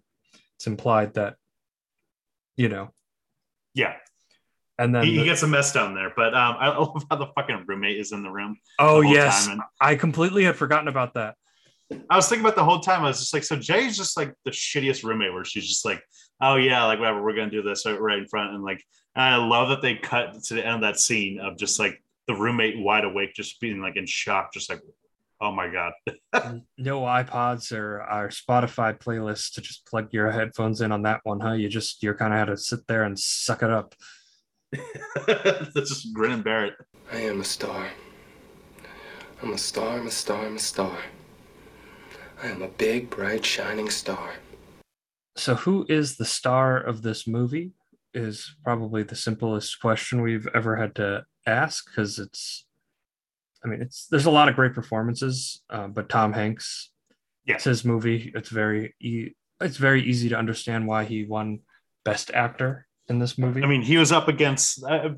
it's implied that you know, yeah. And then He, he gets a mess down there, but um, I love how the fucking roommate is in the room. oh the yes, and- I completely had forgotten about that. I was thinking about the whole time. I was just like, so Jay's just like the shittiest roommate, where she's just like, oh yeah, like whatever, we're gonna do this right in front, and like, and I love that they cut to the end of that scene of just like the roommate wide awake, just being like in shock, just like, oh my god, No iPods or our Spotify playlist to just plug your headphones in on that one, huh? You just you're kind of had to sit there and suck it up. that's just grin and bear it. I am a star. I'm a star, I'm a star, I'm a star. I am a big, bright, shining star. So, who is the star of this movie? Is probably the simplest question we've ever had to ask because it's, I mean, it's there's a lot of great performances, uh, but Tom Hanks, Yeah. it's his movie. It's very e- it's very easy to understand why he won Best Actor in this movie. I mean, he was up against. Uh,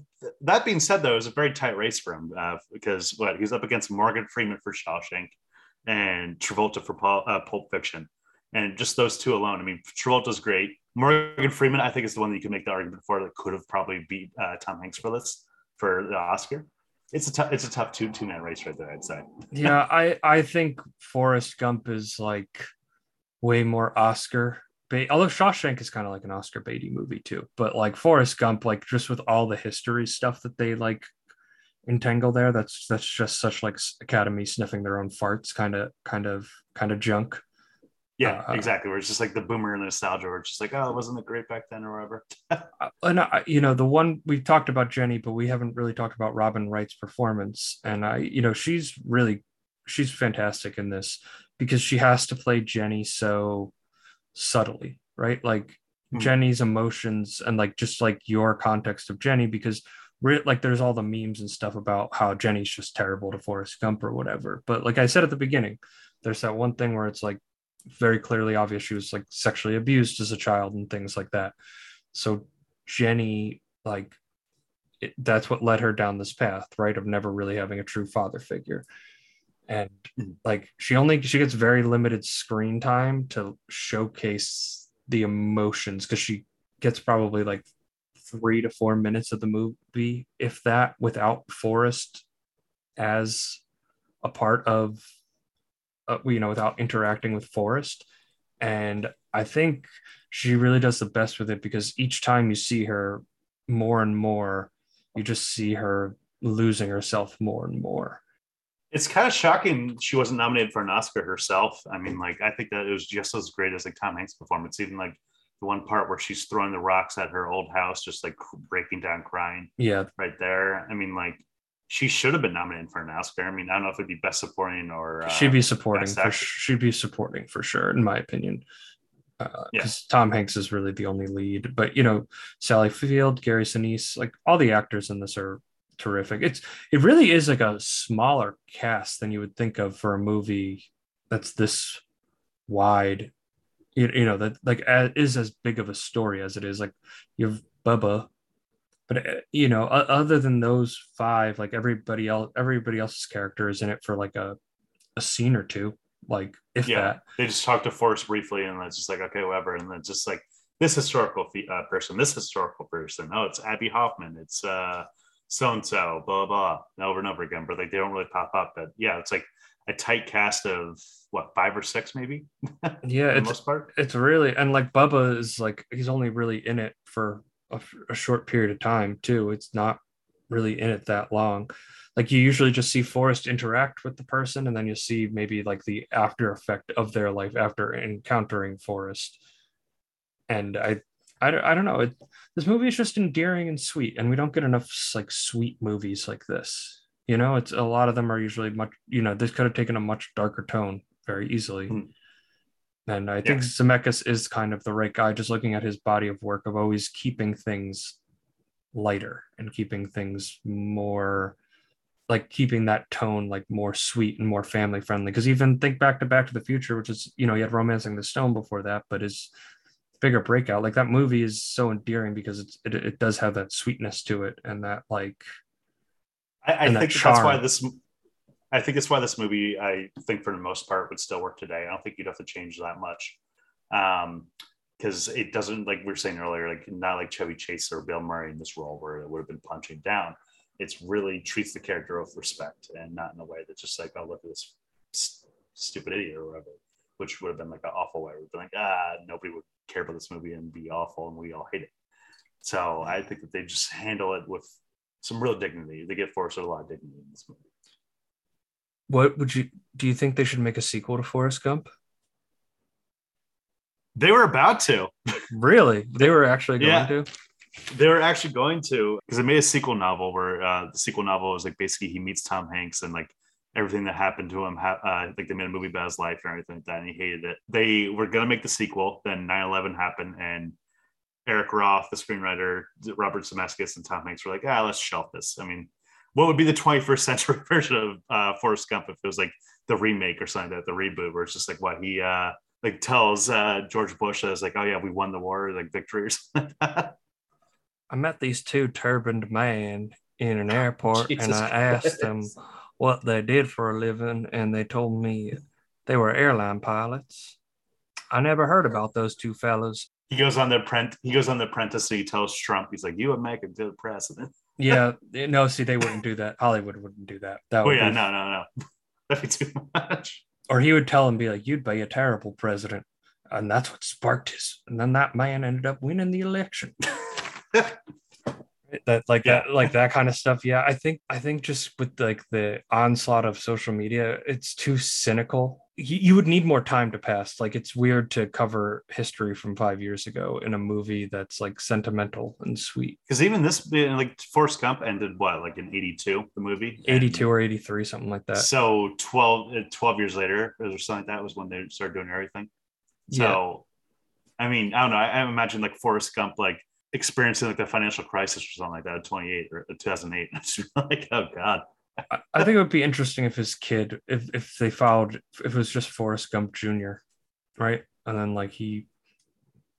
that being said, though, it was a very tight race for him uh, because what he was up against Morgan Freeman for Shawshank and Travolta for Pul- uh, Pulp Fiction, and just those two alone. I mean, Travolta's great. Morgan Freeman, I think, is the one that you can make the argument for that could have probably beat uh, Tom Hanks for this for the Oscar. It's a tough. It's a tough two two man race right there. I'd say. yeah, I I think Forrest Gump is like way more Oscar Although Shawshank is kind of like an Oscar Beatty movie too, but like Forrest Gump, like just with all the history stuff that they like entangle there, that's that's just such like Academy sniffing their own farts kind of kind of kind of junk. Yeah, Uh, exactly. Where it's just like the boomer nostalgia, where it's just like, oh, it wasn't it great back then, or whatever. Uh, and I, you know the one we talked about Jenny, but we haven't really talked about Robin Wright's performance. And I, you know, she's really she's fantastic in this because she has to play Jenny so subtly, right? Like Mhm. Jenny's emotions and like just like your context of Jenny, because like there's all the memes and stuff about how Jenny's just terrible to Forrest Gump or whatever. But like I said at the beginning, there's that one thing where it's like very clearly obvious she was like sexually abused as a child and things like that. So Jenny, like, it, that's what led her down this path, right? Of never really having a true father figure. And like, she only, she gets very limited screen time to showcase the emotions because she gets probably like three to four minutes of the movie, if that, without Forrest as a part of, uh, you know, without interacting with Forrest. And I think she really does the best with it because each time you see her more and more, you just see her losing herself more and more. It's kind of shocking she wasn't nominated for an Oscar herself. I mean, like I think that it was just as great as like Tom Hanks' performance. Even like the one part where she's throwing the rocks at her old house, just like breaking down, crying Yeah, right there. I mean, like she should have been nominated for an Oscar. I mean, I don't know if it'd be best supporting or uh, she'd be supporting for she'd be supporting for sure, in my opinion. Because Yeah. Tom Hanks is really the only lead, but you know Sally Field, Gary Sinise, like all the actors in this are terrific. It's it really is like a smaller cast than you would think of for a movie that's this wide. You, you know that like is as big of a story as it is. Like you have Bubba, but uh, you know other than those five, like everybody else, everybody else's character is in it for like a a scene or two, like if yeah. that. They just talk to Forrest briefly, and it's just like okay, whatever. And then just like this historical uh, person, this historical person. Oh, it's Abbie Hoffman. It's uh so and so, blah blah, over and over again. But like they don't really pop up. But yeah, it's like a tight cast of what five or six maybe Yeah, for the it's most part. it's really and like Bubba is like he's only really in it for a short period of time too. It's not really in it that long. Like you usually just see Forrest interact with the person, and then you see maybe like the after effect of their life after encountering Forrest. And I, I don't, I don't know. It, this movie is just endearing and sweet, and we don't get enough like sweet movies like this. You know, it's a lot of them are usually much. You know, this could have taken a much darker tone very easily. Hmm. And I think Zemeckis is kind of the right guy, just looking at his body of work of always keeping things lighter and keeping things more like keeping that tone like more sweet and more family friendly. Because even think back to Back to the Future, which is you know he had Romancing the Stone before that, but his bigger breakout like that movie is so endearing because it's, it it does have that sweetness to it and that like I, I that think that that's why this. I think that's why this movie, I think for the most part, would still work today. I don't think you'd have to change that much, because it doesn't like we were saying earlier, like not like Chevy Chase or Bill Murray in this role where it would have been punching down. It's really treats the character with respect and not in a way that's just like, oh look at this s- stupid idiot or whatever, which would have been like an awful way. We'd be like, ah, nobody would care about this movie and be awful, and we all hate it. So I think that they just handle it with some real dignity. They give Forrest a lot of dignity in this movie. what would you do you think they should make a sequel to Forrest Gump? They were about to. Really? They were actually going Yeah. to? They were actually going to because they made a sequel novel where uh, the sequel novel was like basically he meets Tom Hanks and like everything that happened to him. Uh, like they made a movie about his life and everything like that, and he hated it. They were gonna make the sequel. Then 9/11 happened, and Eric Roth, the screenwriter, Robert Zemeckis, and Tom Hanks were like, ah, let's shelf this. I mean, what would be the 21st century version of uh, Forrest Gump if it was like the remake or something like that, the reboot, where it's just like what he uh, like tells uh, George Bush as like, oh yeah, we won the war, like victory or something like that. I met these two turbaned men in an airport and Jesus I asked them. What they did for a living, and they told me they were airline pilots. I never heard about those two fellows. He goes on the apprentice. He goes on the apprentice. And he tells Trump, he's like, "You would make a good president." Yeah, eh, no, see, they wouldn't do that. Hollywood wouldn't do that. That Oh yeah, be- no, no, no. That'd be too much. Or he would tell him, be like, "You'd be a terrible president," and that's what sparked his. And then that man ended up winning the election. That like that like that kind of stuff. Yeah i think i think just with like the onslaught of social media it's too cynical. You, you would need more time to pass. Like it's weird to cover history from five years ago in a movie that's like sentimental and sweet. Because even this, like Forrest Gump, ended what, like in '82, the movie. 82 or 83 something like that. So 12, uh, 12 years later, or something like that, was when they started doing everything. So, I mean, I don't know. I, I imagine like Forrest Gump, like experiencing like the financial crisis or something like that 28 or 2008. It's like, oh god. I, I think it would be interesting if his kid if if they followed if it was just forrest gump jr right and then like he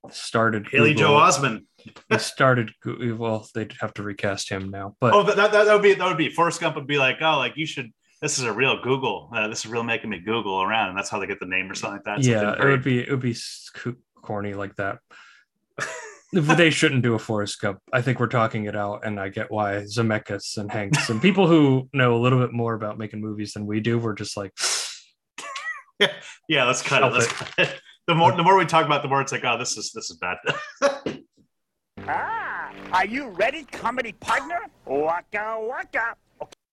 started Haley Google- Joe Osment. he started Goo- well they'd have to recast him now but oh, that, that, that would be that would be Forrest Gump would be like, oh, like you should. This is a real Google. Uh, this is real making me Google around, and that's how they get the name or something like that. yeah it would be it would be corny like that they shouldn't do a Forrest Gump. I think we're talking it out, and I get why Zemeckis and Hanks and people who know a little bit more about making movies than we do. We're just like, yeah, let's cut it. Let's it. cut it. The more the more we talk about, the more it's like, oh, this is this is bad. Ah, are you ready, comedy partner? Waka waka.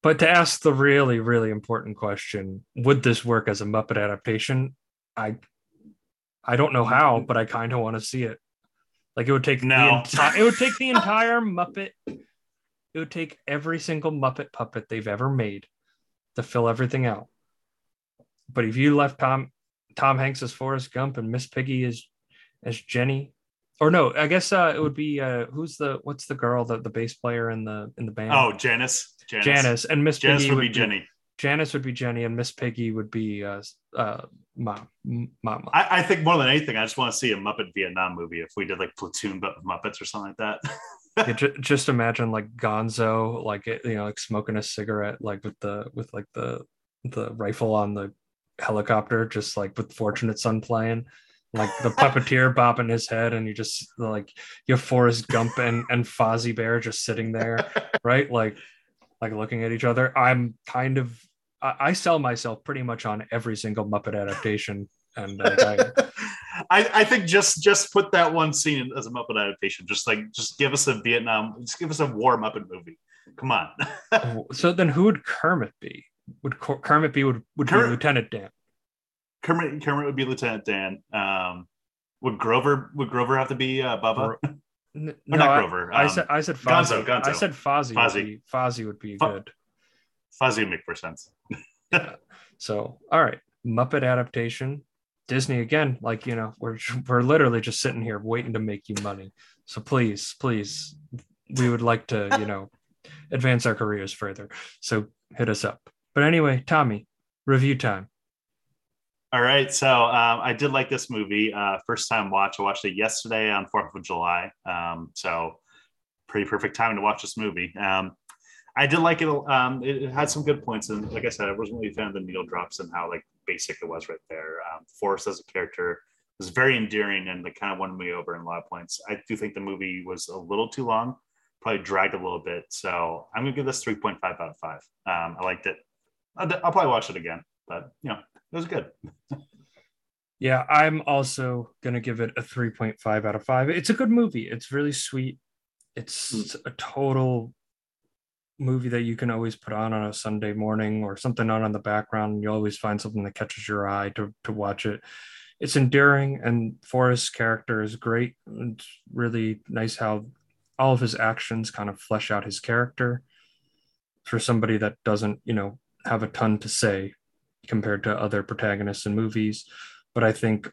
But to ask the really, really important question, would this work as a Muppet adaptation? I I don't know how, but I kind of want to see it. Like it would take No. the entire it would take the entire Muppet. It would take every single Muppet puppet they've ever made to fill everything out. But if you left Tom Tom Hanks as Forrest Gump and Miss Piggy as as Jenny, or no, I guess uh, it would be uh, who's the what's the girl the the bass player in the in the band? oh, Janice. Janice. Janice and Miss Janice Piggy would be Jenny. Janice would be Jenny, and Miss Piggy would be uh, uh, mom, mama. I, I think more than anything, I just want to see a Muppet Vietnam movie. If we did like Platoon, but with Muppets or something like that. Yeah, ju- just imagine like Gonzo, like it- you know, like smoking a cigarette, like with the with like the the rifle on the helicopter, just like with Fortunate Son playing, like the puppeteer bopping his head, and you just like you have Forrest Gump and and Fozzie Bear just sitting there, right? Like like looking at each other. I'm kind of I, I sell myself pretty much on every single Muppet adaptation, and like, I, I, I think just just put that one scene as a Muppet adaptation. Just like just give us a Vietnam, just give us a war Muppet movie. Come on. So then who would Kermit be? Would Kermit be would, would Kermit- be Lieutenant Dan? Kermit Kermit would be Lieutenant Dan. Um, Would Grover would Grover have to be uh, Bubba? N- no, not I- Grover, I, um, said I said Fozzie. Gonzo. I said Fozzie. Fozzie. Would be, Fozzie would be Fo- good. Fozzie more sense. So, all right, Muppet adaptation, Disney again. Like you know, we're we're literally just sitting here waiting to make you money. So please, please, we would like to you know advance our careers further. So hit us up. But anyway, Tommy, review time. All right, so um, I did like this movie. Uh, first time watch. I watched it yesterday on Fourth of July. Um, so pretty perfect time to watch this movie. Um, I did like it. Um, it, it had some good points, and like I said, I wasn't really a fan of the needle drops and how like basic it was right there. Um, Forrest as a character was very endearing and like kind of won me over in a lot of points. I do think the movie was a little too long, probably dragged a little bit. So I'm gonna give this 3.5 out of five. Um, I liked it. I'll, I'll probably watch it again, but you know, it was good. Yeah, I'm also gonna give it a 3.5 out of five. It's a good movie. It's really sweet. It's a total movie that you can always put on on a Sunday morning or something on in the background. You always find something that catches your eye to to watch it. It's endearing, and Forrest's character is great. It's really nice how all of his actions kind of flesh out his character for somebody that doesn't, you know, have a ton to say compared to other protagonists in movies but I think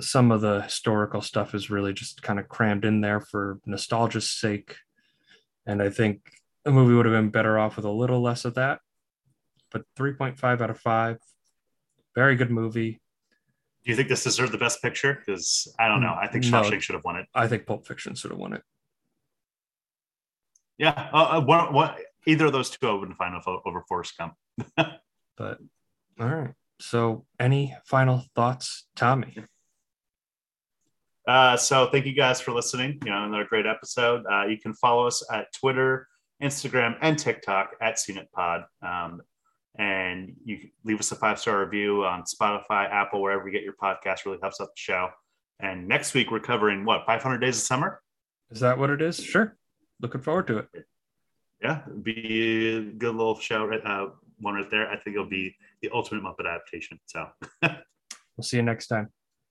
some of the historical stuff is really just kind of crammed in there for nostalgia's sake. And I think the movie would have been better off with a little less of that. But 3.5 out of 5, very good movie. Do you think this deserved the best picture? Because I don't know. I think No. Should have won it. I think Pulp Fiction should have won it. Yeah, uh, uh, one, one, either of those two I wouldn't find over, over Forrest Gump. But all right. So, any final thoughts, Tommy? Uh, so thank you guys for listening. You know, another great episode. Uh, you can follow us at Twitter, Instagram, and TikTok at SceneItPod. Um, and you can leave us a five star review on Spotify, Apple, wherever you get your podcast. Really helps out the show. And next week we're covering what 500 Days of Summer. Is that what it is? Sure. Looking forward to it. Yeah, be a good little show. Uh, one right there. I think it'll be the ultimate Muppet adaptation. So. We'll see you next time.